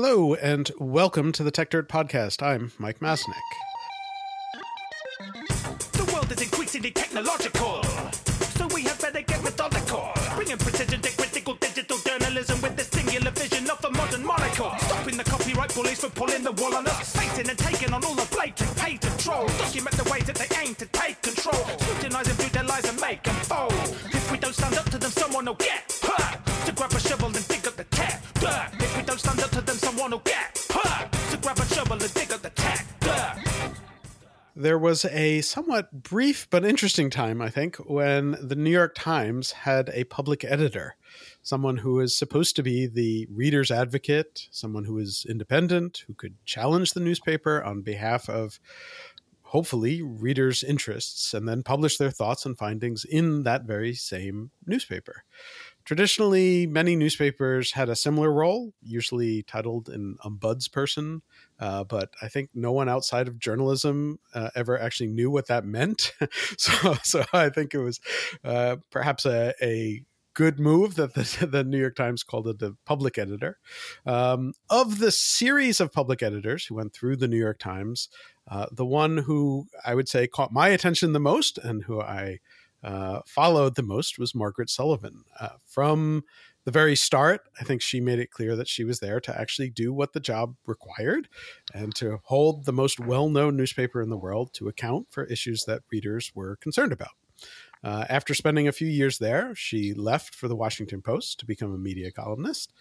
Hello, and welcome to the Techdirt Podcast. I'm Mike Masnick. The world is increasingly technological, so we had better get methodical. Bringing precision to critical digital journalism with the singular vision of a modern monocle. Stopping the copyright bullies from pulling the wool on us. Facing and taking on all the blatant patent trolls. Document the ways that they aim to take control. Scrutinize and view their lies and make them fold. If we don't stand up to them, someone will get hurt. To grab a shovel and dig someone get hurt. Grab a shovel and dig up the. There was a somewhat brief but interesting time, I think, when the New York Times had a public editor, someone who was supposed to be the reader's advocate, someone who was independent, who could challenge the newspaper on behalf of hopefully readers' interests, and then publish their thoughts and findings in that very same newspaper. Traditionally, many newspapers had a similar role, usually titled an ombudsperson, uh, but I think no one outside of journalism uh, ever actually knew what that meant. so, so I think it was uh, perhaps a, a good move that the, the, New York Times called it the public editor. Um, of the series of public editors who went through the New York Times, uh, the one who I would say caught my attention the most and who I uh, followed the most was Margaret Sullivan. Uh, from the very start, I think she made it clear that she was there to actually do what the job required and to hold the most well known newspaper in the world to account for issues that readers were concerned about. Uh, after spending a few years there, she left for the Washington Post to become a media columnist.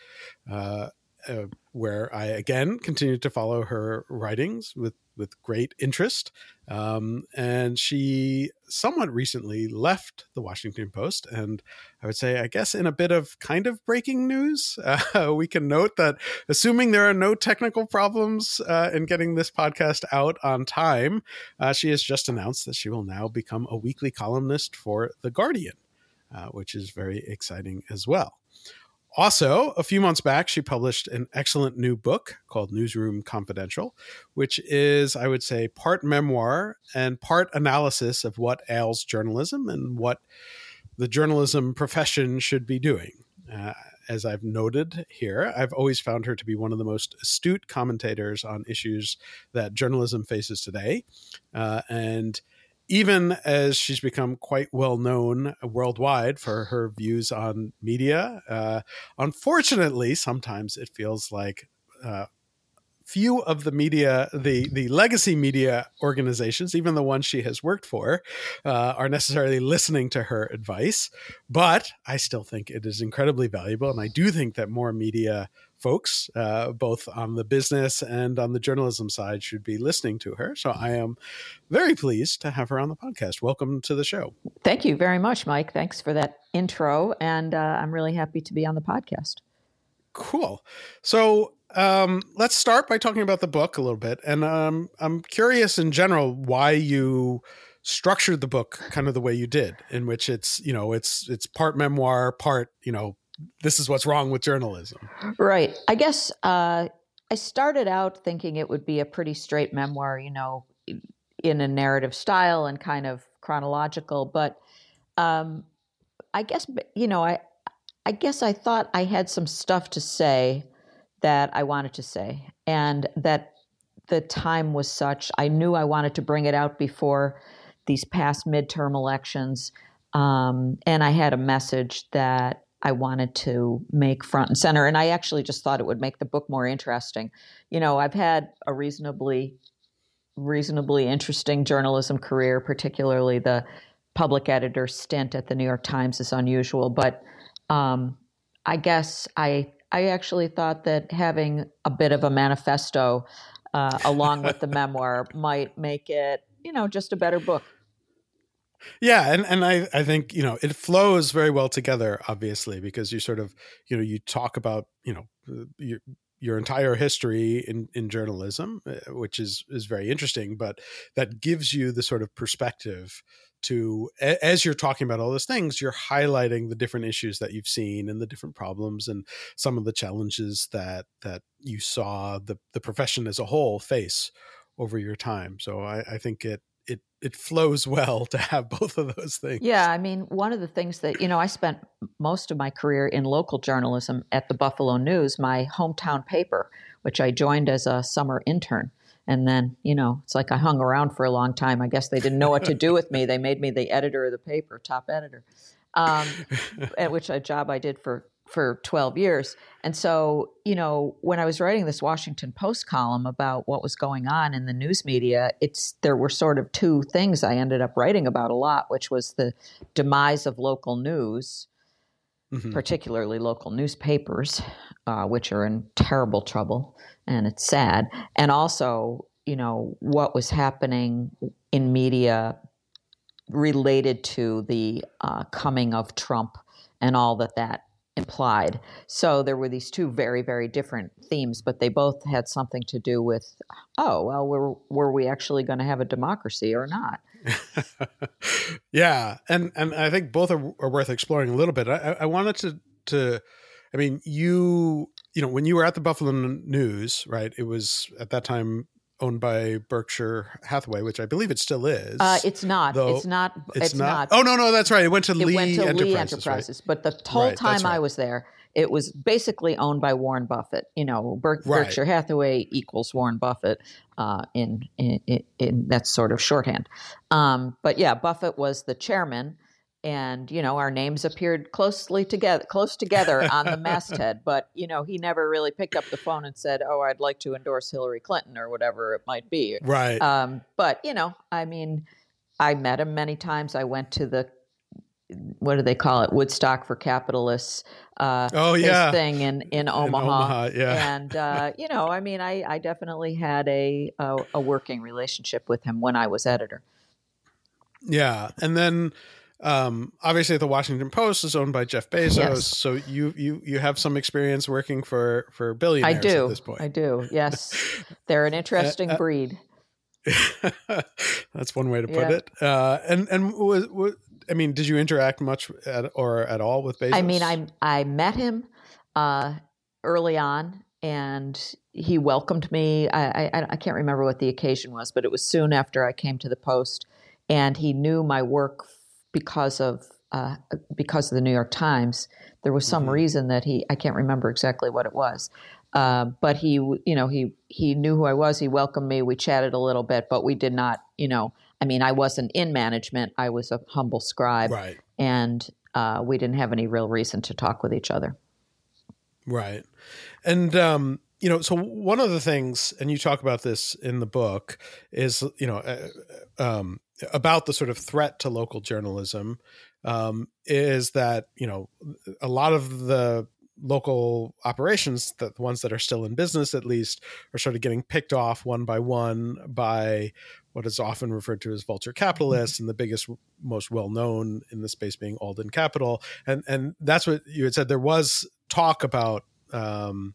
Uh, uh, where I again continued to follow her writings with with great interest. Um, and she somewhat recently left the Washington Post, and I would say, I guess, in a bit of kind of breaking news, uh, we can note that assuming there are no technical problems uh, in getting this podcast out on time, uh, she has just announced that she will now become a weekly columnist for The Guardian, uh, which is very exciting as well. Also, a few months back, she published an excellent new book called Newsroom Confidential, which is, I would say, part memoir and part analysis of what ails journalism and what the journalism profession should be doing. Uh, as I've noted here, I've always found her to be one of the most astute commentators on issues that journalism faces today. Uh, and even as she's become quite well known worldwide for her views on media, uh, unfortunately, sometimes it feels like uh, few of the media, the the legacy media organizations, even the ones she has worked for, uh, are necessarily listening to her advice. But I still think it is incredibly valuable, and I do think that more media folks, uh, both on the business and on the journalism side, should be listening to her. So I am very pleased to have her on the podcast. Welcome to the show. Thank you very much, Mike. Thanks for that intro. And uh, I'm really happy to be on the podcast. Cool. So um, let's start by talking about the book a little bit. And um, I'm curious in general why you structured the book kind of the way you did in which it's you know it's it's part memoir part you know this is what's wrong with journalism. Right. I guess uh, I started out thinking it would be a pretty straight memoir, you know, in a narrative style and kind of chronological. But um, I guess, you know, I I guess I thought I had some stuff to say that I wanted to say, and that the time was such. I knew I wanted to bring it out before these past midterm elections. Um, and I had a message that I wanted to make front and center. And I actually just thought it would make the book more interesting. You know, I've had a reasonably reasonably interesting journalism career, particularly the public editor stint at the New York Times is unusual. But um, I guess I I actually thought that having a bit of a manifesto uh, along with the memoir might make it, you know, just a better book. Yeah, and and I I think you know it flows very well together, obviously, because you sort of you know you talk about you know your your entire history in in journalism, uh, which is is very interesting, but that gives you the sort of perspective to as you're talking about all those things you're highlighting the different issues that you've seen and the different problems and some of the challenges that that you saw the the profession as a whole face over your time so i, I think it it it flows well to have both of those things. Yeah, I mean, one of the things that you know, I spent most of my career in local journalism at the Buffalo News, my hometown paper, which I joined as a summer intern. And then, you know, it's like I hung around for a long time. I guess they didn't know what to do with me. They made me the editor of the paper, top editor, um, at which a job I did for for 12 years. And so, you know, when I was writing this Washington Post column about what was going on in the news media, it's there were sort of two things I ended up writing about a lot, which was the demise of local news, mm-hmm. particularly local newspapers, uh, which are in terrible trouble, and it's sad. And also, you know, what was happening in media related to the uh, coming of Trump and all that that implied. So there were these two very, very different themes, but they both had something to do with, oh, well, were, were we actually going to have a democracy or not? yeah, and and I think both are, are worth exploring a little bit. I, I wanted to to, I mean, you you know when you were at the Buffalo News, right? It was at that time owned by Berkshire Hathaway, which I believe it still is. Uh, it's not. Though, it's not. It's, it's not. not. Oh no, no, that's right. It went to it Lee went to Enterprises. Lee Enterprises. Right? But the whole right, time right. I was there, it was basically owned by Warren Buffett. You know, Ber- Berkshire Hathaway equals Warren Buffett. Uh, in, in, in, in that's sort of shorthand. Um, but yeah, Buffett was the chairman and you know our names appeared closely together close together on the masthead but you know he never really picked up the phone and said oh i'd like to endorse hillary clinton or whatever it might be. Right. Um, but you know i mean i met him many times. I went to the what do they call it? Woodstock for capitalists uh, oh yeah. thing in in omaha, in omaha yeah. And uh, you know i mean i i definitely had a, a a working relationship with him when i was editor. Yeah. And then um, obviously the Washington Post is owned by Jeff Bezos, yes. so you you you have some experience working for for billionaires. I do. At this point. I do. Yes, they're an interesting uh, uh, breed. That's one way to put yeah. it. Uh, and and was, was, I mean, did you interact much at, or at all with Bezos? I mean, I I met him uh, early on, and he welcomed me. I, I I can't remember what the occasion was, but it was soon after I came to the Post, and he knew my work because of uh, because of the New York Times. There was some mm-hmm. reason that he I can't remember exactly what it was, uh, but he you know he he knew who I was. He welcomed me. We chatted a little bit, but we did not you know. I mean, I wasn't in management. I was a humble scribe, right? And uh, we didn't have any real reason to talk with each other. Right, and um, you know, so one of the things, and you talk about this in the book, is you know, uh, um, about the sort of threat to local journalism, um, is that you know, a lot of the local operations, that the ones that are still in business at least, are sort of getting picked off one by one by what is often referred to as vulture capitalists, and the biggest, most well known in the space being Alden Capital, and and that's what you had said. There was talk about. Um,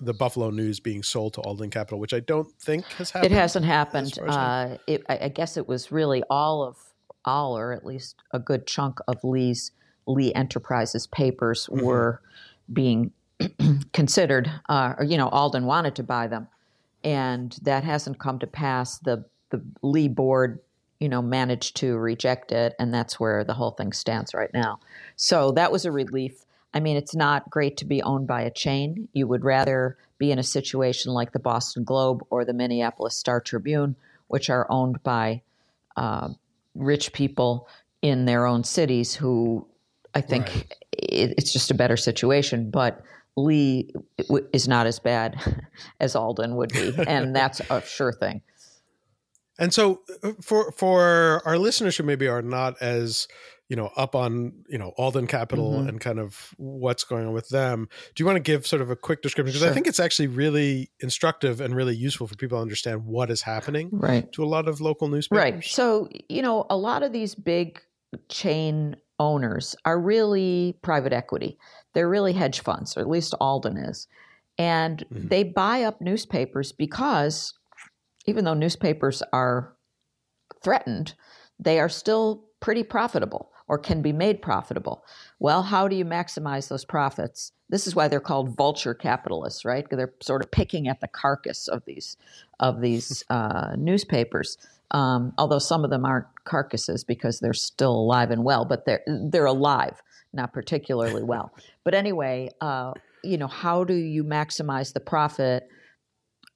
the Buffalo News being sold to Alden Capital, which I don't think has happened. It hasn't happened. Uh, it, I guess it was really all of all, or at least a good chunk of Lee's Lee Enterprises papers mm-hmm. were being considered. Uh, or, you know, Alden wanted to buy them, and that hasn't come to pass. The the Lee board, you know, managed to reject it, and that's where the whole thing stands right now. So that was a relief. I mean, it's not great to be owned by a chain. You would rather be in a situation like the Boston Globe or the Minneapolis Star Tribune, which are owned by uh, rich people in their own cities who I think right. it's just a better situation. But Lee is not as bad as Alden would be, and that's a sure thing. And so, uh, for for our listeners who maybe are not as you know up on you know Alden Capital mm-hmm. and kind of what's going on with them. Do you want to give sort of a quick description because sure. I think it's actually really instructive and really useful for people to understand what is happening right. to a lot of local newspapers. Right. So you know a lot of these big chain owners are really private equity. They're really hedge funds, or at least Alden is, and mm-hmm. they buy up newspapers because even though newspapers are threatened, they are still pretty profitable or can be made profitable. Well, how do you maximize those profits? This is why they're called vulture capitalists, right? Because they're sort of picking at the carcass of these of these uh, newspapers. Um, although some of them aren't carcasses because they're still alive and well, but they're they're alive, not particularly well. But anyway, uh, you know, how do you maximize the profit?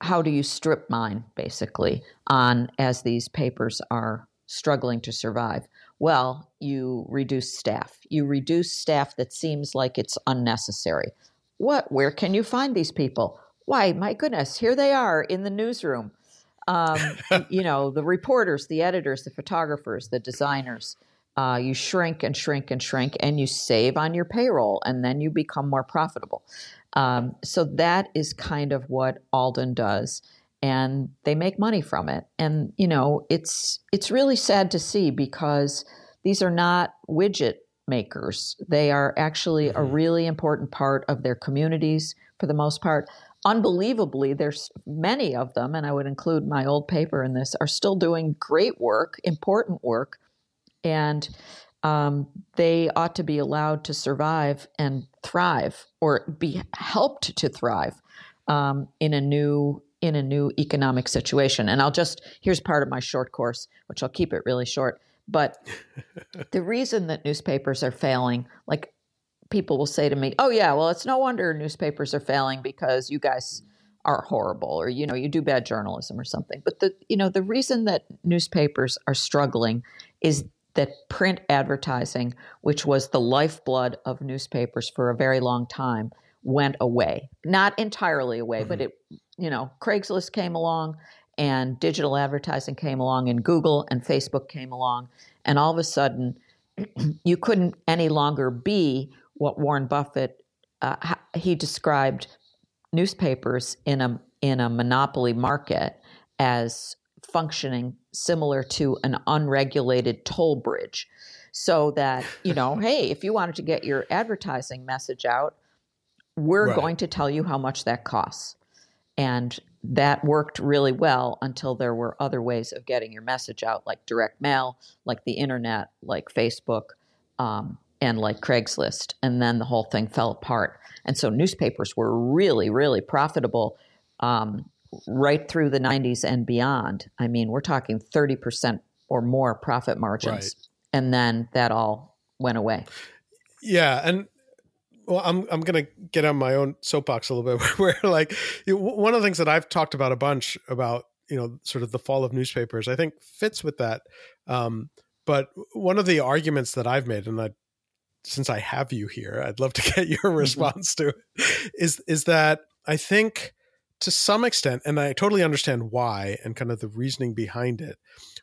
How do you strip mine basically on as these papers are struggling to survive? Well, you reduce staff. You reduce staff that seems like it's unnecessary. What? Where can you find these people? Why, my goodness, here they are in the newsroom. Um, you know, the reporters, the editors, the photographers, the designers. Uh, you shrink and shrink and shrink, and you save on your payroll, and then you become more profitable. Um, so that is kind of what Alden does, and they make money from it. And you know, it's it's really sad to see because these are not widget makers. They are actually mm-hmm. a really important part of their communities for the most part unbelievably, there's many of them, and I would include my old paper in this, are still doing great work, important work, and um, they ought to be allowed to survive and thrive, or be helped to thrive um, in a new in a new economic situation. And I'll just here's part of my short course, which I'll keep it really short. But the reason that newspapers are failing, like people will say to me, "Oh yeah, well it's no wonder newspapers are failing because you guys are horrible or you know you do bad journalism or something." But the you know the reason that newspapers are struggling is that print advertising, which was the lifeblood of newspapers for a very long time, went away. Not entirely away, mm-hmm. but it you know, Craigslist came along and digital advertising came along and Google and Facebook came along. And all of a sudden you couldn't any longer be what Warren Buffett uh, he described newspapers in a in a monopoly market as functioning similar to an unregulated toll bridge. So that you know hey if you wanted to get your advertising message out we're right. going to tell you how much that costs and that worked really well until there were other ways of getting your message out like direct mail like the internet like facebook um, and like Craigslist. And then the whole thing fell apart. And so newspapers were really, really profitable um, right through the 90s and beyond. I mean, we're talking 30% or more profit margins. Right. And then that all went away. Yeah. And well, I'm I'm gonna get on my own soapbox a little bit. Where like one of the things that I've talked about a bunch about you know sort of the fall of newspapers, I think fits with that. Um, but one of the arguments that I've made, and I since I have you here, I'd love to get your mm-hmm. response to it. Is is that I think to some extent, and I totally understand why and kind of the reasoning behind it,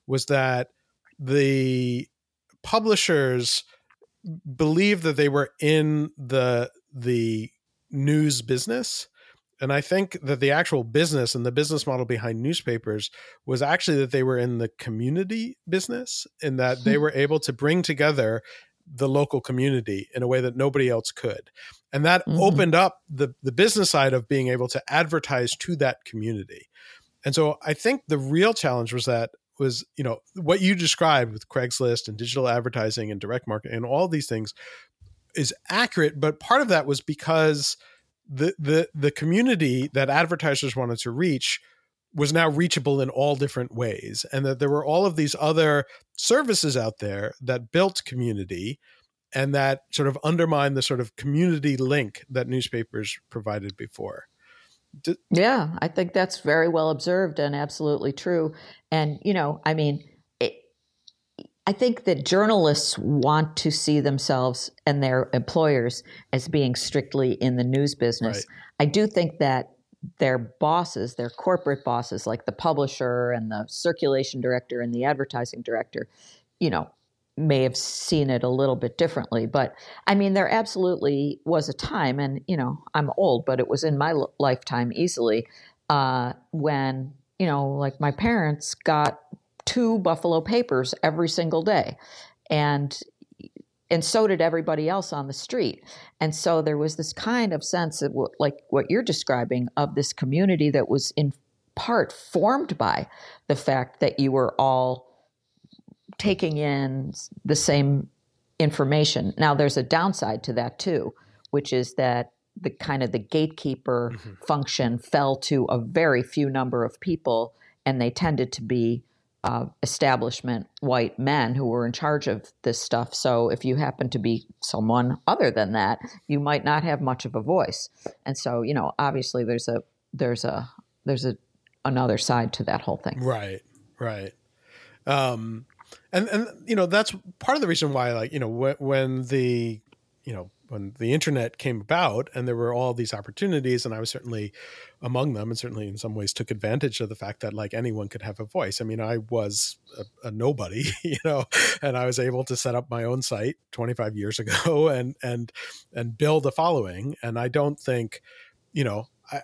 was that the publishers believed that they were in the the news business and I think that the actual business and the business model behind newspapers was actually that they were in the community business and that they hmm. were able to bring together the local community in a way that nobody else could. And that mm-hmm. opened up the, the business side of being able to advertise to that community. And so I think the real challenge was that was, you know, what you described with Craigslist and digital advertising and direct marketing and all these things is accurate, but part of that was because the the the community that advertisers wanted to reach was now reachable in all different ways and that there were all of these other services out there that built community and that sort of undermined the sort of community link that newspapers provided before D- yeah i think that's very well observed and absolutely true and you know i mean it, i think that journalists want to see themselves and their employers as being strictly in the news business right. i do think that their bosses, their corporate bosses, like the publisher and the circulation director and the advertising director, you know, may have seen it a little bit differently. But I mean, there absolutely was a time, and, you know, I'm old, but it was in my l- lifetime easily uh, when, you know, like my parents got two Buffalo papers every single day. And and so did everybody else on the street. And so there was this kind of sense of what, like what you're describing of this community that was in part formed by the fact that you were all taking in the same information. Now there's a downside to that too, which is that the kind of the gatekeeper mm-hmm. function fell to a very few number of people and they tended to be uh, establishment white men who were in charge of this stuff. So if you happen to be someone other than that, you might not have much of a voice. And so, you know, obviously there's a there's a there's a another side to that whole thing. Right. Right. Um and and you know that's part of the reason why like you know when, when the you know when the internet came about and there were all these opportunities and i was certainly among them and certainly in some ways took advantage of the fact that like anyone could have a voice. I mean i was a, a nobody you know and i was able to set up my own site 25 years ago and and and build a following. And i don't think you know I,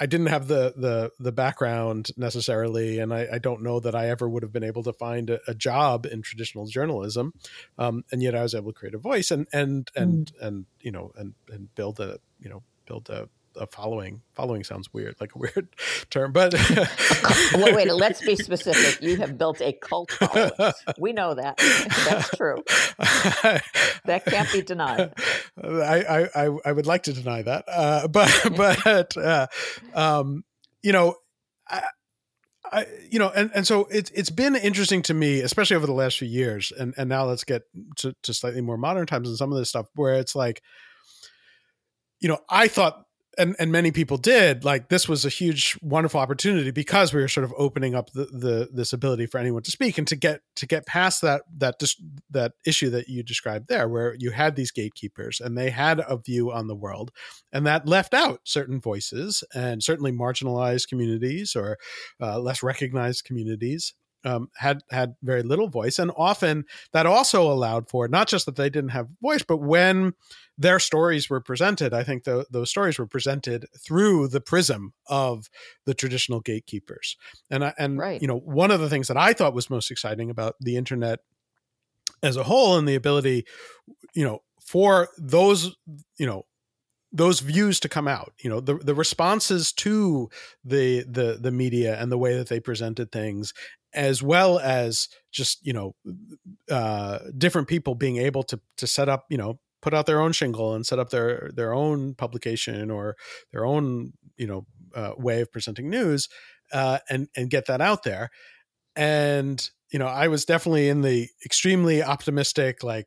I didn't have the the the background necessarily, and I, I, don't know that I ever would have been able to find a, a job in traditional journalism, um, and yet I was able to create a voice and and and mm. and you know and and build a you know build a a following. Following sounds weird, like a weird term, but well, wait. Let's be specific. You have built a cult following. We know that. That's true. that can't be denied. I I I would like to deny that, uh, but but uh, um, you know. I, I, you know, and, and so it's it's been interesting to me, especially over the last few years, and and now let's get to, to slightly more modern times and some of this stuff where it's like, you know, I thought and and many people did like this was a huge wonderful opportunity because we were sort of opening up the, the this ability for anyone to speak and to get to get past that that that issue that you described there where you had these gatekeepers and they had a view on the world and that left out certain voices and certainly marginalized communities or uh, less recognized communities um, had had very little voice, and often that also allowed for not just that they didn't have voice, but when their stories were presented, I think the, those stories were presented through the prism of the traditional gatekeepers. And and right. you know, one of the things that I thought was most exciting about the internet as a whole and the ability, you know, for those you know those views to come out you know the the responses to the the the media and the way that they presented things as well as just you know uh, different people being able to to set up you know put out their own shingle and set up their their own publication or their own you know uh, way of presenting news uh, and and get that out there and you know i was definitely in the extremely optimistic like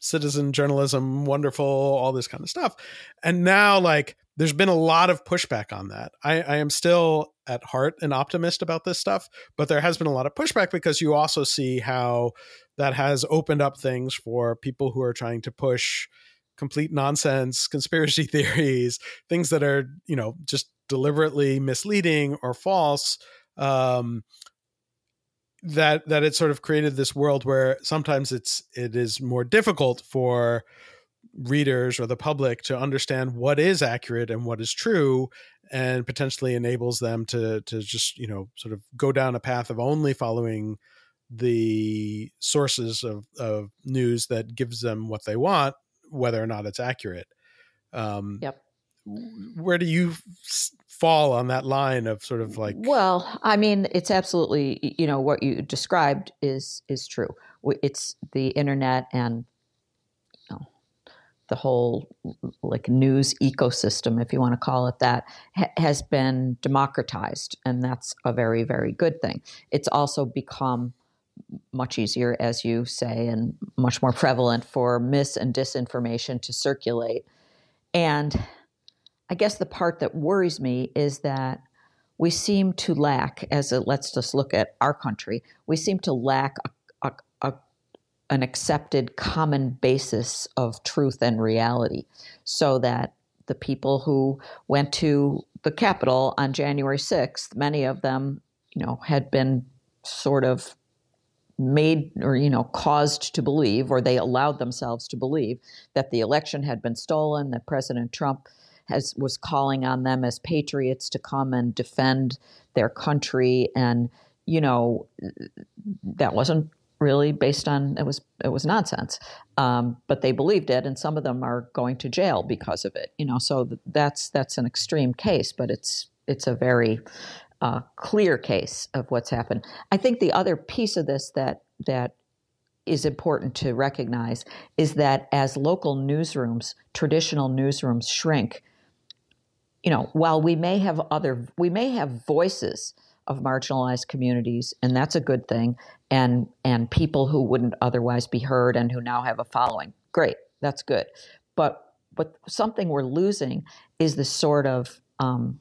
citizen journalism wonderful all this kind of stuff and now like there's been a lot of pushback on that. I, I, am still at heart an optimist about this stuff, but there has been a lot of pushback because you also see how that has opened up things for people who are trying to push complete nonsense, conspiracy theories, things that are, you know, just deliberately misleading or false. Um, that that it sort of created this world where sometimes it's it is more difficult for readers or the public to understand what is accurate and what is true and potentially enables them to to just you know sort of go down a path of only following the sources of, of news that gives them what they want whether or not it's accurate. Um yep. where do you fall on that line of sort of like well i mean it's absolutely you know what you described is is true. It's the internet and the whole like news ecosystem, if you want to call it that, ha- has been democratized, and that's a very very good thing. It's also become much easier, as you say, and much more prevalent for mis and disinformation to circulate. And I guess the part that worries me is that we seem to lack, as a, let's just look at our country, we seem to lack a an accepted common basis of truth and reality so that the people who went to the Capitol on January 6th, many of them, you know, had been sort of made or you know caused to believe or they allowed themselves to believe that the election had been stolen that president trump has was calling on them as patriots to come and defend their country. And you know that wasn't really based on it was it was nonsense. Um, but they believed it and some of them are going to jail because of it you know? So that's that's an extreme case but it's it's a very uh, clear case of what's happened. I think the other piece of this that that is important to recognize is that as local newsrooms traditional newsrooms shrink you know while we may have other we may have voices of marginalized communities, and that's a good thing. And and people who wouldn't otherwise be heard and who now have a following. Great, that's good. But but something we're losing is the sort of um,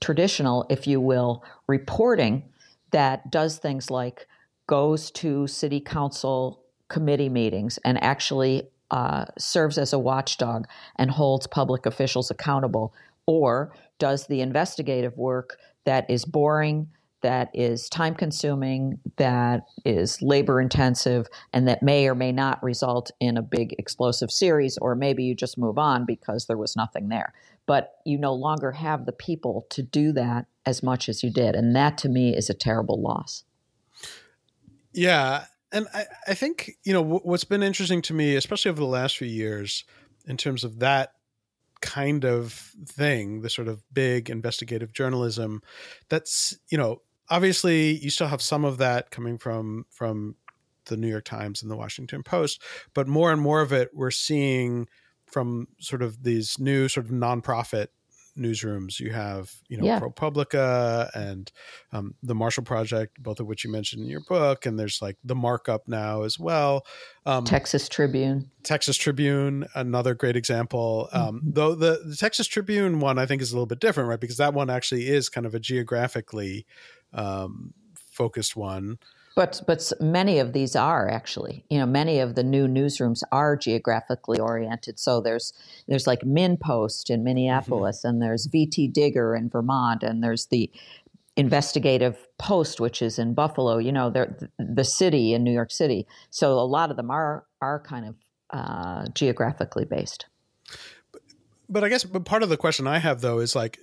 traditional, if you will, reporting that does things like goes to city council committee meetings and actually uh, serves as a watchdog and holds public officials accountable, or does the investigative work that is boring, that is time consuming, that is labor intensive, and that may or may not result in a big explosive series, or maybe you just move on because there was nothing there. But you no longer have the people to do that as much as you did. And that to me is a terrible loss. Yeah. And I, I think, you know, w- what's been interesting to me, especially over the last few years, in terms of that kind of thing, the sort of big investigative journalism, that's, you know, obviously you still have some of that coming from from the New York Times and the Washington Post, but more and more of it we're seeing from sort of these new sort of nonprofit newsrooms. You have, you know, yeah. ProPublica and um, the Marshall Project, both of which you mentioned in your book, and there's like the Markup now as well. Um, Texas Tribune. Texas Tribune, another great example. Um, mm-hmm. Though the, the Texas Tribune one, I think, is a little bit different, right? Because that one actually is kind of a geographically um, focused one. But but many of these are actually, you know, many of the new newsrooms are geographically oriented. So there's there's like MinnPost in Minneapolis, mm-hmm. and there's VTDigger in Vermont, and there's the Investigative Post, which is in Buffalo. You know, the the city in New York City. So a lot of them are are kind of uh, geographically based. But, but I guess, but part of the question I have though is like,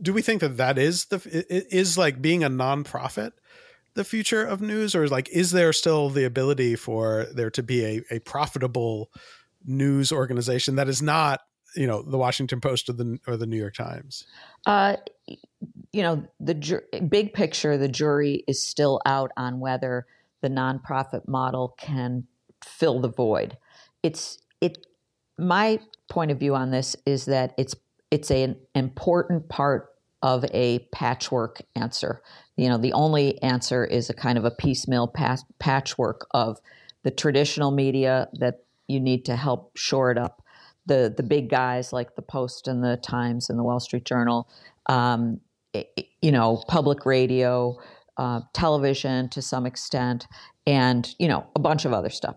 do we think that that is the is like being a nonprofit the future of news or like is there still the ability for there to be a, a profitable news organization that is not you know the washington post or the or the new york times? Uh, you know the ju- big picture the jury is still out on whether the nonprofit model can fill the void. It's it my point of view on this is that it's it's an important part of a patchwork answer. You know, the only answer is a kind of a piecemeal patchwork of the traditional media that you need to help shore it up. The the big guys like the Post and the Times and the Wall Street Journal, um, you know, public radio, uh, television to some extent, and you know a bunch of other stuff.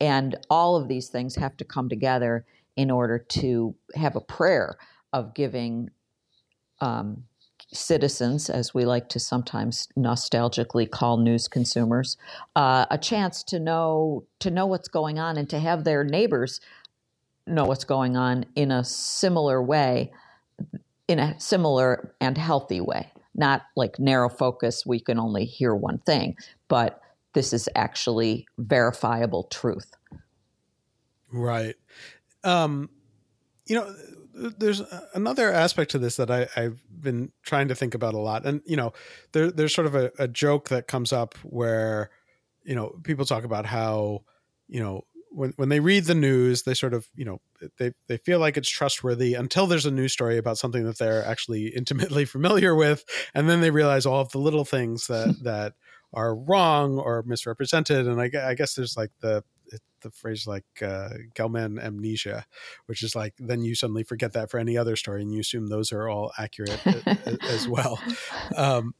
and all of these things have to come together in order to have a prayer of giving um, citizens, as we like to sometimes nostalgically call news consumers, uh, a chance to know to know what's going on and to have their neighbors know what's going on in a similar way, in a similar and healthy way. Not like narrow focus, we can only hear one thing, but this is actually verifiable truth. Right. Um, you know, there's another aspect to this that I, have been trying to think about a lot, and you know, there, there's sort of a, a, joke that comes up where, you know, people talk about how, you know, when when they read the news, they sort of, you know, they they feel like it's trustworthy until there's a news story about something that they're actually intimately familiar with, and then they realize all of the little things that that are wrong or misrepresented, and I, I guess there's like the the phrase like uh, Gell-Mann amnesia, which is like then you suddenly forget that for any other story and you assume those are all accurate as well. Um,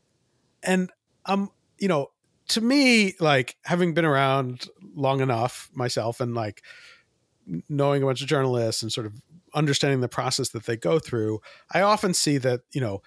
and um, you know, to me, like having been around long enough myself and like knowing a bunch of journalists and sort of understanding the process that they go through, I often see that you know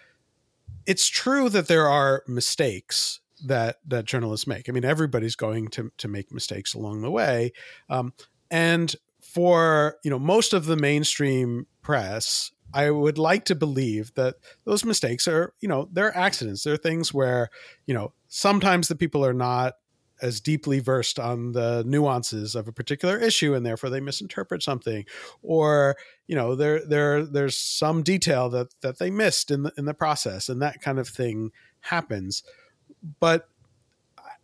it's true that there are mistakes that that journalists make. I mean, everybody's going to to make mistakes along the way, um, and for you know most of the mainstream press, I would like to believe that those mistakes are you know they're accidents. They're things where you know sometimes the people are not as deeply versed on the nuances of a particular issue and therefore they misinterpret something or you know there there there's some detail that that they missed in the in the process and that kind of thing happens but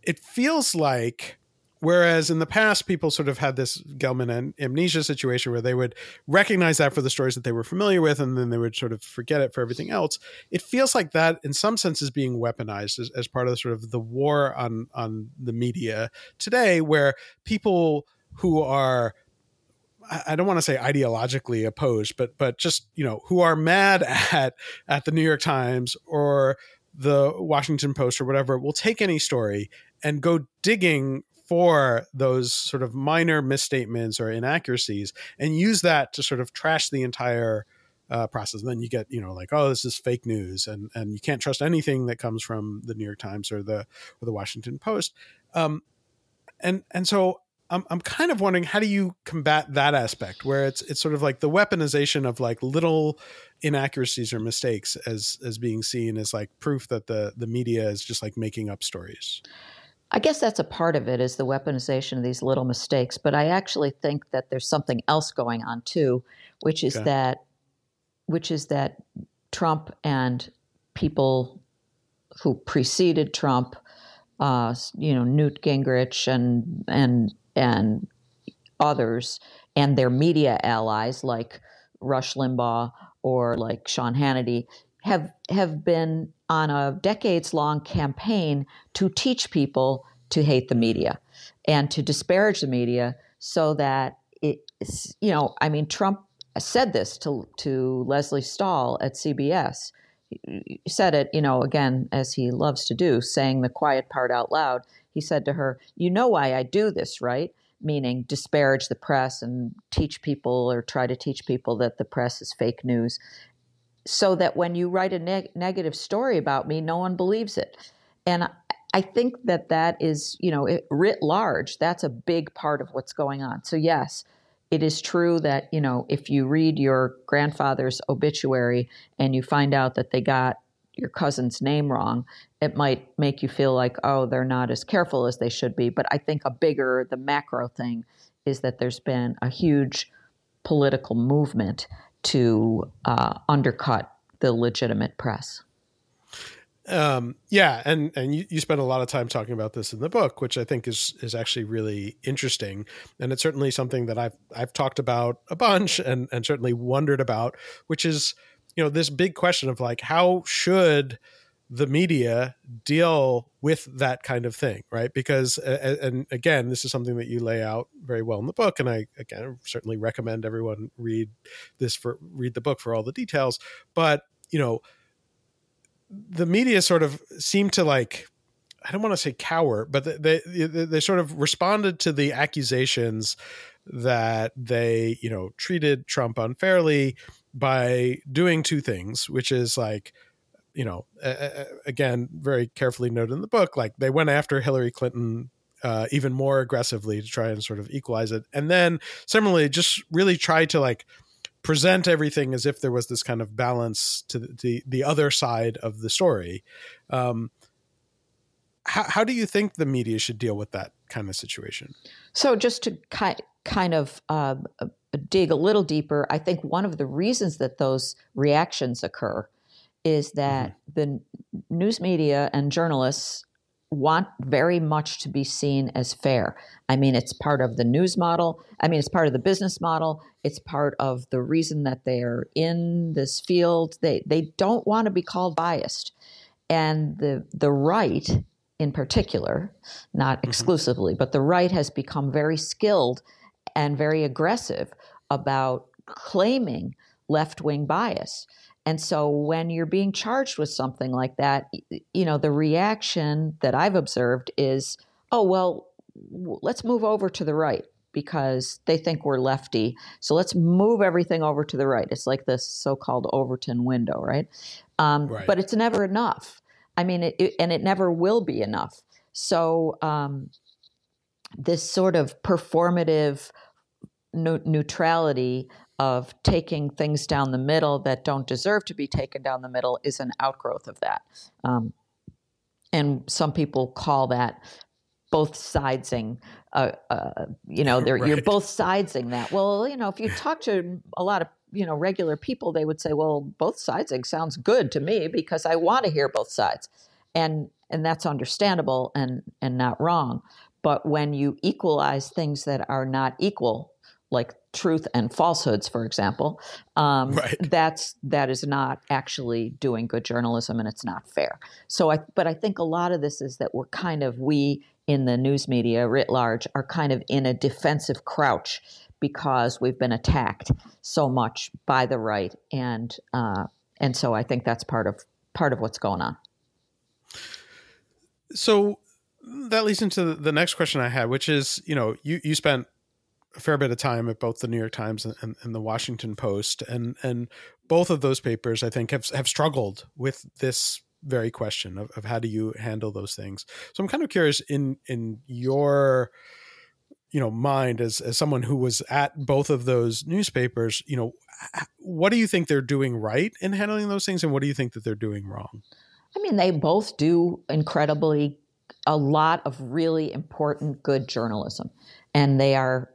it feels like Whereas in the past, people sort of had this Gell-Mann and amnesia situation where they would recognize that for the stories that they were familiar with, and then they would sort of forget it for everything else. It feels like that, in some sense, is being weaponized as, as part of the sort of the war on on the media today, where people who are I don't want to say ideologically opposed, but but just you know who are mad at at the New York Times or the Washington Post or whatever will take any story and go digging for those sort of minor misstatements or inaccuracies and use that to sort of trash the entire uh, process. And then you get, you know, like, oh, this is fake news, and and you can't trust anything that comes from the New York Times or the or the Washington Post. Um, and and so I'm I'm kind of wondering how do you combat that aspect where it's it's sort of like the weaponization of like little inaccuracies or mistakes as as being seen as like proof that the the media is just like making up stories. I guess that's a part of it is the weaponization of these little mistakes, but I actually think that there's something else going on too, which is okay. that which is that Trump and people who preceded Trump, uh, you know, Newt Gingrich and and and others, and their media allies like Rush Limbaugh or like Sean Hannity have have been on a decades long campaign to teach people to hate the media and to disparage the media so that it you know I mean Trump said this to to Lesley Stahl at CBS he said it you know again as he loves to do saying the quiet part out loud he said to her you know why I do this right meaning disparage the press and teach people or try to teach people that the press is fake news so that when you write a neg- negative story about me, no one believes it. And I think that that is, you know, it, writ large, that's a big part of what's going on. So, yes, it is true that, you know, if you read your grandfather's obituary and you find out that they got your cousin's name wrong, it might make you feel like, oh, they're not as careful as they should be. But I think a bigger, the macro thing is that there's been a huge political movement to uh, undercut the legitimate press. Um, yeah, and and you, you spend a lot of time talking about this in the book, which I think is is actually really interesting, and it's certainly something that I've I've talked about a bunch and and certainly wondered about, which is you know this big question of like how should the media deal with that kind of thing, right? Because, and again, this is something that you lay out very well in the book, and I again certainly recommend everyone read this for read the book for all the details. But you know, the media sort of seemed to like I don't want to say cower, but they, they they sort of responded to the accusations that they you know treated Trump unfairly by doing two things, which is like you know, uh, again, very carefully noted in the book, like they went after Hillary Clinton uh, even more aggressively to try and sort of equalize it. And then similarly, just really try to like present everything as if there was this kind of balance to the, the, the other side of the story. Um, how, how do you think the media should deal with that kind of situation? So, just to ki- kind of uh, dig a little deeper, I think one of the reasons that those reactions occur is that mm-hmm. the news media and journalists want very much to be seen as fair. I mean, it's part of the news model. I mean, it's part of the business model. It's part of the reason that they're in this field. They they don't want to be called biased. And the the right in particular, not mm-hmm. exclusively, but the right has become very skilled and very aggressive about claiming left-wing bias. And so when you're being charged with something like that, you know, the reaction that I've observed is, oh, well, let's move over to the right because they think we're lefty. So let's move everything over to the right. It's like this so called Overton window, right? Um, right? But it's never enough. I mean, it, it, and it never will be enough. So um, this sort of performative neutrality of taking things down the middle that don't deserve to be taken down the middle is an outgrowth of that. Um, and some people call that both sidesing. Uh, uh, you know, right. you're both sidesing that. Well, you know, if you talk to a lot of you know regular people, they would say, "Well, both sidesing sounds good to me because I want to hear both sides," and and that's understandable and and not wrong. But when you equalize things that are not equal, like truth and falsehoods, for example, um, Right. that's that is not actually doing good journalism, and it's not fair. So, I but I think a lot of this is that we're kind of we in the news media writ large are kind of in a defensive crouch because we've been attacked so much by the right, and uh, and so I think that's part of part of what's going on. So that leads into the- the next question I had, which is, you know, you you spent a fair bit of time at both the New York Times and, and, the Washington Post, and and both of those papers, I think, have have struggled with this very question of, of how do you handle those things. So I'm kind of curious in in your you know mind as as someone who was at both of those newspapers, you know, what do you think they're doing right in handling those things, and what do you think that they're doing wrong? I mean, they both do incredibly a lot of really important good journalism, and they are,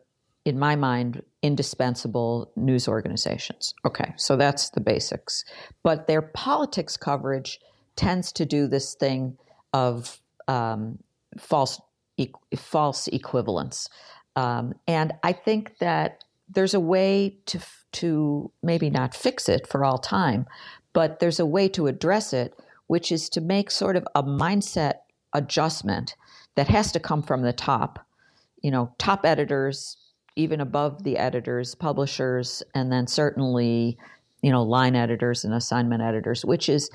in my mind, indispensable news organizations. Okay, so that's the basics. But their politics coverage tends to do this thing of um, false e- false equivalence, um, and I think that there's a way to to maybe not fix it for all time, but there's a way to address it, which is to make sort of a mindset adjustment that has to come from the top. You know, top editors, even above the editors, publishers, and then certainly, you know, line editors and assignment editors, which is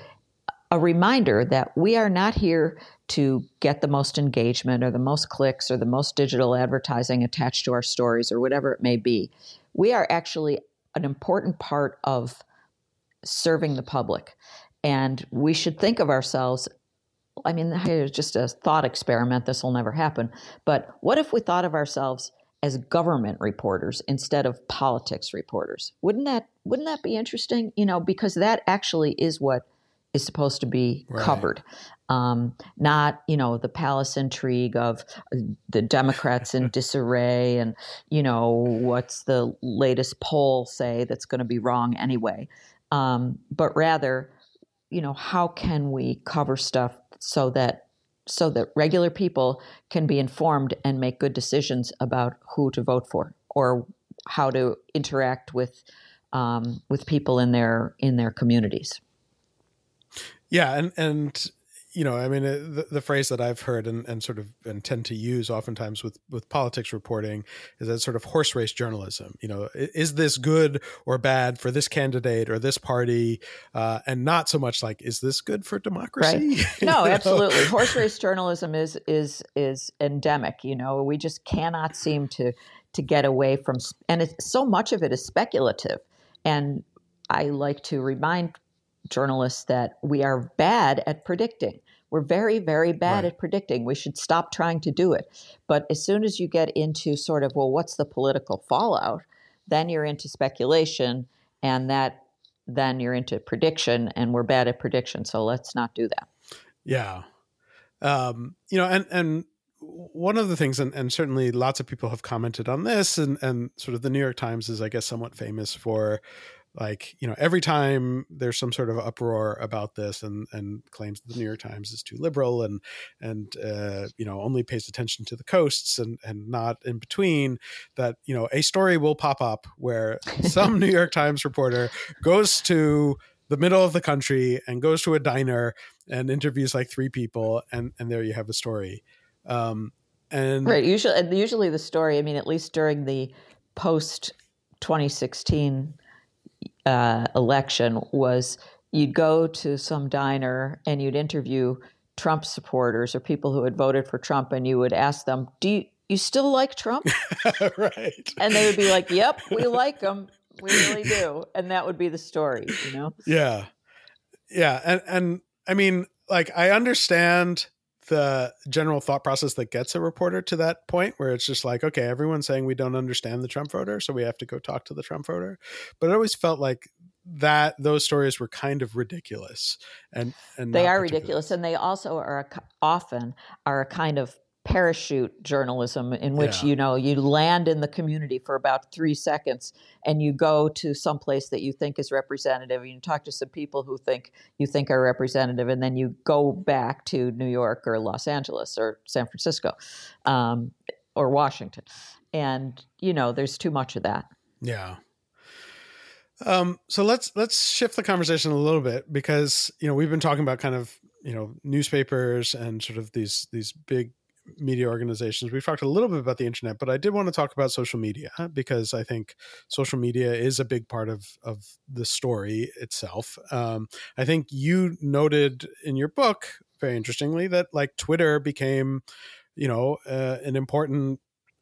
a reminder that we are not here to get the most engagement or the most clicks or the most digital advertising attached to our stories or whatever it may be. We are actually an important part of serving the public. And we should think of ourselves. I mean, just a thought experiment. This will never happen. But what if we thought of ourselves as government reporters instead of politics reporters? Wouldn't that wouldn't that be interesting? You know, because that actually is what is supposed to be Right. covered. Um, not, you know, the palace intrigue of uh, the Democrats in disarray and, you know, what's the latest poll say that's going to be wrong anyway. Um, but rather, you know, how can we cover stuff so that so that regular people can be informed and make good decisions about who to vote for or how to interact with um, with people in their in their communities. Yeah, and and you know, I mean, uh, the, the phrase that I've heard and, and sort of and tend to use oftentimes with with politics reporting is that sort of horse race journalism. You know, is this good or bad for this candidate or this party, uh, and not so much like is this good for democracy? You No, know? absolutely. Horse race journalism is is is endemic. You know, we just cannot seem to to get away from, and it's, so much of it is speculative. And I like to remind journalists that we are bad at predicting. We're very, very bad Right. at predicting. We should stop trying to do it. But as soon as you get into sort of, well, what's the political fallout? Then you're into speculation, and that then you're into prediction, and we're bad at prediction. So let's not do that. Yeah. Um, you know, and and one of the things, and, and certainly lots of people have commented on this, and and sort of the New York Times is, I guess, somewhat famous for like you know every time there's some sort of uproar about this and and claims that the new york times is too liberal and and uh, you know only pays attention to the coasts and and not in between that you know a story will pop up where some new york times reporter goes to the middle of the country and goes to a diner and interviews like three people and and there you have a story um and Right. Usually, usually the story. I mean, at least during the post 2016 uh, election, was you'd go to some diner and you'd interview Trump supporters or people who had voted for Trump, and you would ask them, "Do you, you still like Trump?" right And they would be like, "Yep, we like him. We really do." And that would be the story. You know. Yeah. Yeah. And and I mean, like I understand the general thought process that gets a reporter to that point where it's just like, okay, everyone's saying we don't understand the Trump voter, so we have to go talk to the Trump voter. But it always felt like that those stories were kind of ridiculous and and they are ridiculous and they also are a, often are a kind of parachute journalism in which Yeah. you know you land in the community for about three seconds and you go to some place that you think is representative and you talk to some people who think you think are representative and then you go back to new york or los angeles or san francisco um, or washington and you know there's too much of that Yeah. Um, so let's let's shift the conversation a little bit because you know we've been talking about kind of you know newspapers and sort of these these big media organizations. We've talked a little bit about the internet, but I did want to talk about social media because I think social media is a big part of of the story itself. Um, I think you noted in your book very interestingly that like Twitter became you know uh, an important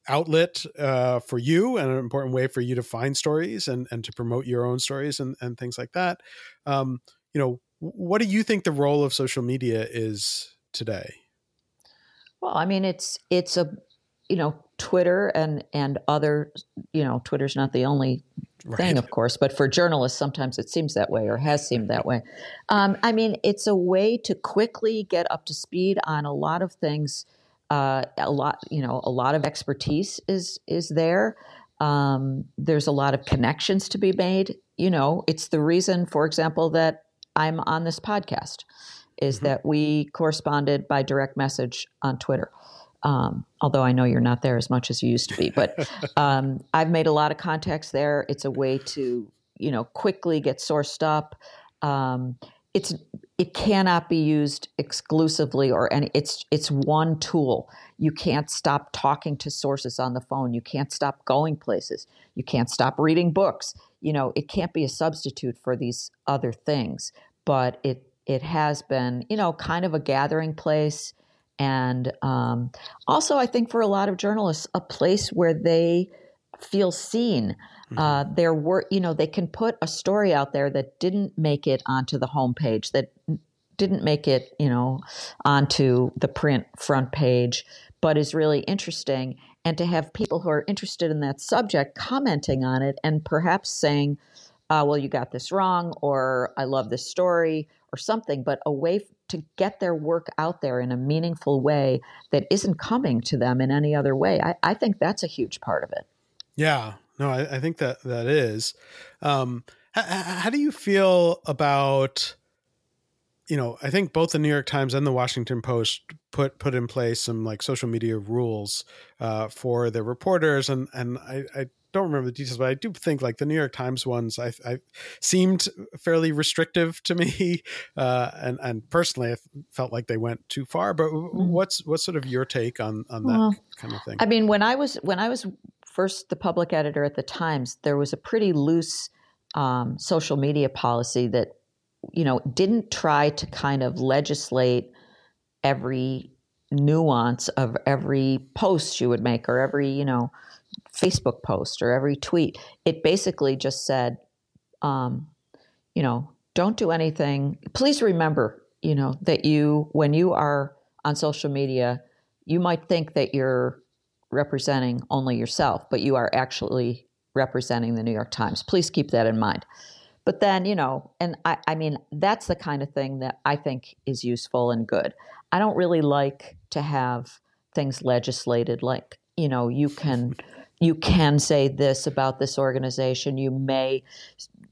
outlet uh, for you and an important way for you to find stories and, and to promote your own stories and, and things like that. Um, you know, what do you think the role of social media is today? Well, I mean, it's it's a you know Twitter and and other you know Twitter's not the only thing, of course, but for journalists, sometimes it seems that way or has seemed that way. Um, I mean, it's a way to quickly get up to speed on a lot of things. Uh, a lot, you know, a lot of expertise is is there. Um, there's a lot of connections to be made. You know, it's the reason, for example, that I'm on this podcast is Mhm. that we corresponded by direct message on Twitter. Um, although I know you're not there as much as you used to be, but um, I've made a lot of contacts there. It's a way to, you know, quickly get sourced up. Um, it's it cannot be used exclusively or any. It's it's one tool. You can't stop talking to sources on the phone. You can't stop going places. You can't stop reading books. You know, it can't be a substitute for these other things. But it it has been, you know, kind of a gathering place, and um, also I think for a lot of journalists, a place where they feel seen. Uh, there were, you know, they can put a story out there that didn't make it onto the homepage, that didn't make it, you know, onto the print front page, but is really interesting. And to have people who are interested in that subject commenting on it and perhaps saying, uh, well, you got this wrong, or I love this story, or something, but a way to get their work out there in a meaningful way that isn't coming to them in any other way. I, I think that's a huge part of it. Yeah, no, I, I think that that is. Um, h- h- how do you feel about? You know, I think both the New York Times and the Washington Post put put in place some like social media rules uh, for their reporters, and and I, I don't remember the details, but I do think like the New York Times ones, I, I seemed fairly restrictive to me, uh, and and personally, I felt like they went too far. But what's what's sort of your take on on that Well, kind of thing? I mean, when I was when I was first the public editor at the Times, there was a pretty loose um, social media policy that you know didn't try to kind of legislate every nuance of every post you would make or every you know Facebook post or every tweet. It basically just said, um, you know, don't do anything. Please remember, you know, that you when you are on social media, you might think that you're representing only yourself, but you are actually representing the New York Times. Please keep that in mind. But then, you know, and I, I mean, that's the kind of thing that I think is useful and good. I don't really like to have things legislated like, you know, you can you can say this about this organization. You may,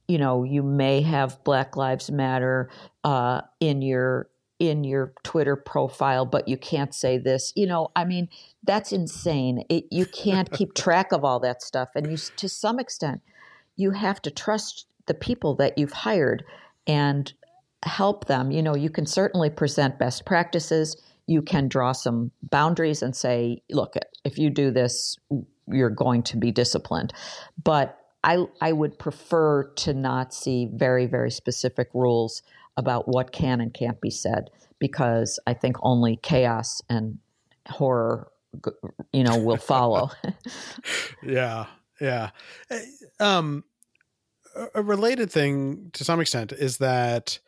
you know, you may have Black Lives Matter uh, in your in your Twitter profile, but you can't say this. You know, I mean, that's insane. It, you can't keep track of all that stuff, and you, to some extent, you have to trust the people that you've hired and help them. You know, you can certainly present best practices. You can draw some boundaries and say, look, if you do this, you're going to be disciplined. But I, I would prefer to not see very, very specific rules about what can and can't be said because I think only chaos and horror, you know, will follow. yeah, yeah. Eh, Um, a- a related thing to some extent is that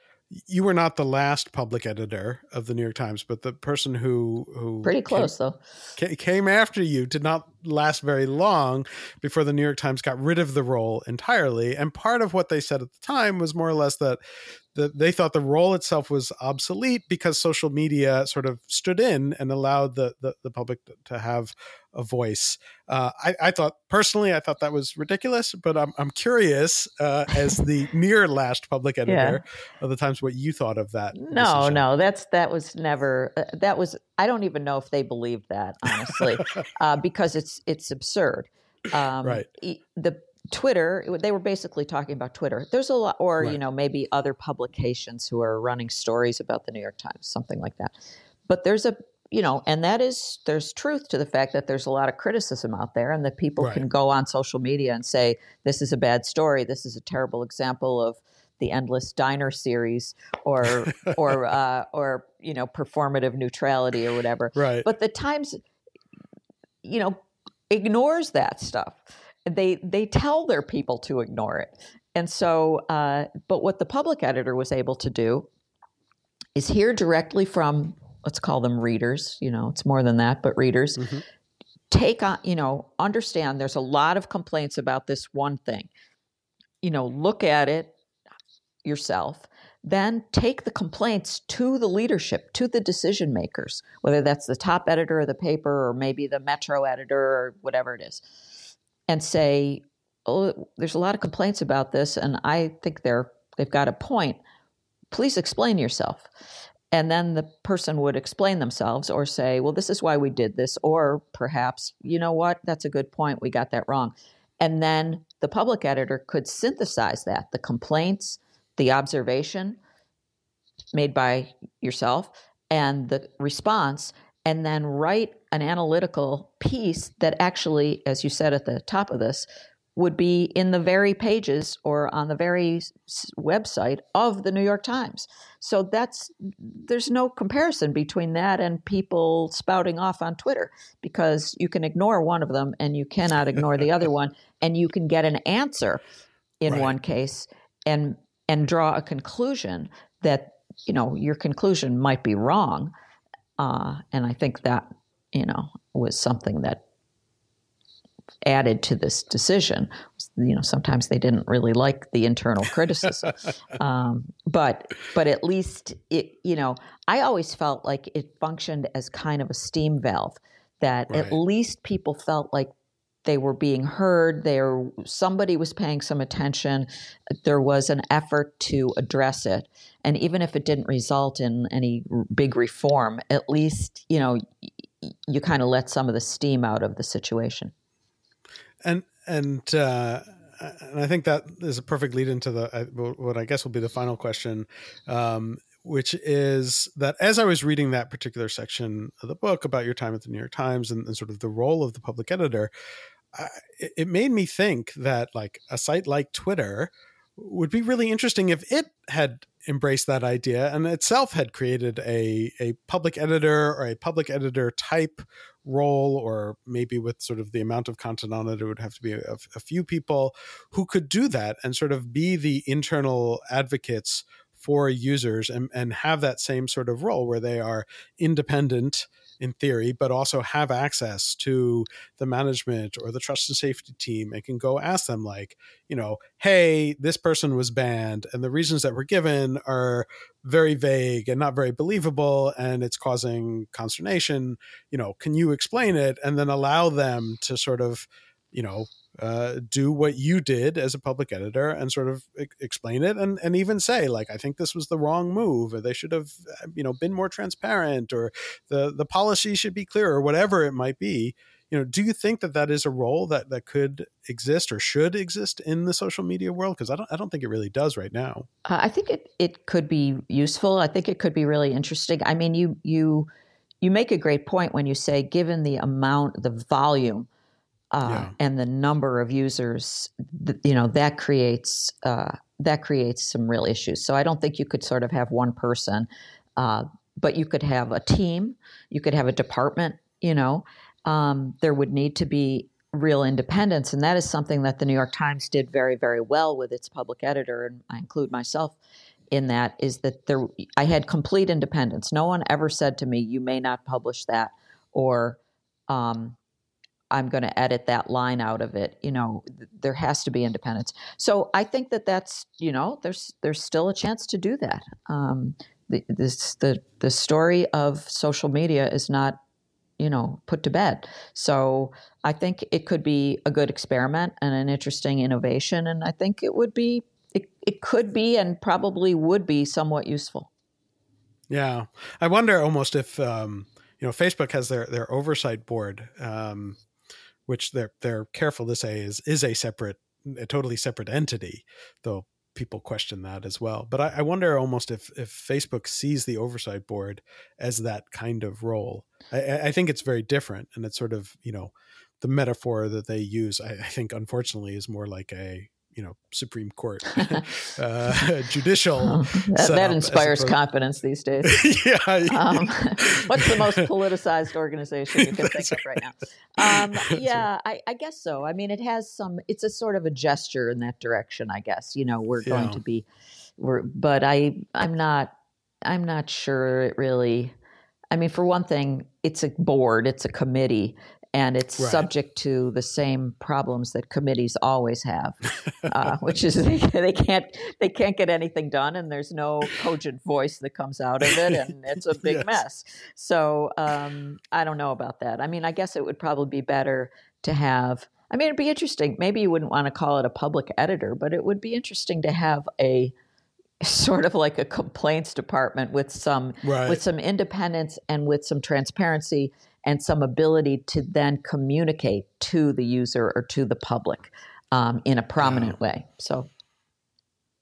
you were not the last public editor of the New York Times, but the person who who Pretty close, came, though. came after you did not last very long before the New York Times got rid of the role entirely. And part of what they said at the time was more or less that the, they thought the role itself was obsolete because social media sort of stood in and allowed the the, the public to have a voice. Uh, I, I, thought personally, I thought that was ridiculous, but I'm I'm curious uh, as the near last public editor yeah. of the Times, what you thought of that. No, decision. no, that's that was never uh, that was. I don't even know if they believed that honestly, uh, because it's it's absurd. Um, right. The Twitter, they were basically talking about Twitter. There's a lot, or right. you know, maybe other publications who are running stories about the New York Times, something like that. But there's a, you know, and that is there's truth to the fact that there's a lot of criticism out there, and that people right. can go on social media and say this is a bad story, this is a terrible example of the endless diner series, or or uh, or you know, performative neutrality or whatever. Right. But the Times, you know, ignores that stuff they they tell their people to ignore it. And so, uh, but what the public editor was able to do is hear directly from let's call them readers. You know, it's more than that, but readers. Mm-hmm. Take on, you know, understand there's a lot of complaints about this one thing. You know, look at it yourself then take the complaints to the leadership, to the decision makers, whether that's the top editor of the paper or maybe the metro editor or whatever it is and say, "Oh, there's a lot of complaints about this, and I think they're they've got a point. Please explain yourself." And then the person would explain themselves or say, "Well, this is why we did this," or perhaps, "You know what? That's a good point. We got that wrong." And then the public editor could synthesize that, the complaints, the observation made by yourself, and the response, and then write an analytical piece that actually, as you said at the top of this, would be in the very pages or on the very website of the New York Times. So that's there's no comparison between that and people spouting off on Twitter because you can ignore one of them and you cannot ignore the other one and you can get an answer in right. one case and and draw a conclusion that you know your conclusion might be wrong uh, and I think that, you know, was something that added to this decision. You know, sometimes they didn't really like the internal criticism, um, but but at least it. You know, I always felt like it functioned as kind of a steam valve. That right. at least people felt like they were being heard there somebody was paying some attention there was an effort to address it. And even if it didn't result in any big reform at least you know you kind of let some of the steam out of the situation. And and uh and I think that is a perfect lead into the what I guess will be the final question, um, which is that as I was reading that particular section of the book about your time at the New York Times and, and sort of the role of the public editor, it made me think that like a site like Twitter would be really interesting if it had embraced that idea and itself had created a a public editor or a public editor type role or maybe with sort of the amount of content on it it would have to be a, a few people who could do that and sort of be the internal advocates for users and, and have that same sort of role where they are independent in theory, but also have access to the management or the trust and safety team and can go ask them, like, you know, hey, this person was banned and the reasons that were given are very vague and not very believable and it's causing consternation. You know, can you explain it? And then allow them to sort of, you know, uh, do what you did as a public editor and sort of e- explain it and, and even say like I think this was the wrong move or they should have uh, you know been more transparent or the the policy should be clearer or whatever it might be. You know do you think that that is a role that that could exist or should exist in the social media world? Because I don't I don't think it really does right now. Uh, I think it it could be useful. I think it could be really interesting. I mean you you you make a great point when you say given the amount the volume uh, yeah. and the number of users, you know, that creates uh, that creates some real issues. So I don't think you could sort of have one person, uh, but you could have a team, you could have a department. You know, um, there would need to be real independence, and that is something that the New York Times did very, very well with its public editor, and I include myself in that. Is that there? I had complete independence. No one ever said to me, "You may not publish that," or um, I'm going to edit that line out of it. You know, there has to be independence. So I think that that's you know there's there's still a chance to do that. Um, the, this the the story of social media is not you know put to bed. So I think it could be a good experiment and an interesting innovation, and I think it would be it, it could be and probably would be somewhat useful. Yeah, I wonder almost if um, you know Facebook has their their oversight board, um, which they're they're careful to say is is a separate, a totally separate entity, though people question that as well. But I, I wonder almost if if Facebook sees the oversight board as that kind of role. I, I think it's very different, and it's sort of you know the metaphor that they use. I, I think unfortunately is more like a you know Supreme Court uh, judicial. Oh, that, that, inspires confidence these days. yeah. Um, what's the most politicized organization you can think of right now? Um, yeah, I, I, guess so. I mean, it has some. It's a sort of a gesture in that direction. I guess you know we're going to be, we're, but I I'm not I'm not sure it really. I mean, for one thing, it's a board, it's a committee, and it's right. subject to the same problems that committees always have, uh, which is they, they, can't they can't get anything done, and there's no cogent voice that comes out of it, and it's a big yes. mess. So um, I don't know about that. I mean, I guess it would probably be better to have. I mean, it'd be interesting. Maybe you wouldn't want to call it a public editor, but it would be interesting to have a sort of like a complaints department with some right. with some independence and with some transparency and some ability to then communicate to the user or to the public um, in a prominent way. So,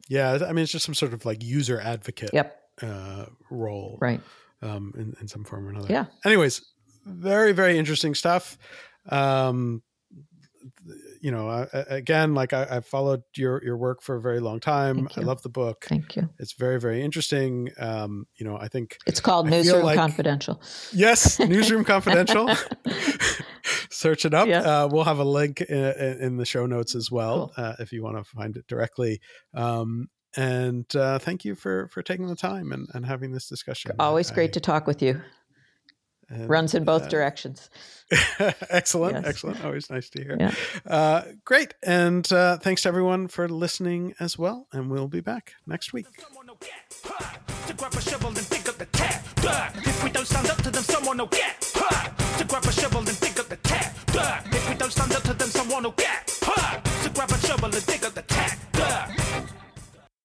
yeah, I mean, it's just some sort of like user advocate yep. uh, role, right? Um, in, in some form or another. Yeah. Anyways, very very interesting stuff. Um, you know, I, again, like I, have followed your your work for a very long time. I love the book. Thank you. It's very very interesting. Um, you know, I think it's called Newsroom like, Confidential. Yes, Newsroom Confidential. Search it up. Yeah. Uh, we'll have a link in, in, the show notes as well cool. uh, if you want to find it directly. Um, and uh, thank you for for taking the time and, and having this discussion. Always I, great to talk with you. And, Runs in both uh, directions. excellent. Yes. Excellent. Always nice to hear. Yeah. Uh, great. And uh, thanks to everyone for listening as well. And we'll be back next week. If we don't stand up to them, someone will get. To grab a shovel and dig up the tap. If we don't stand up to them, someone will get. To grab a shovel and dig up the tap.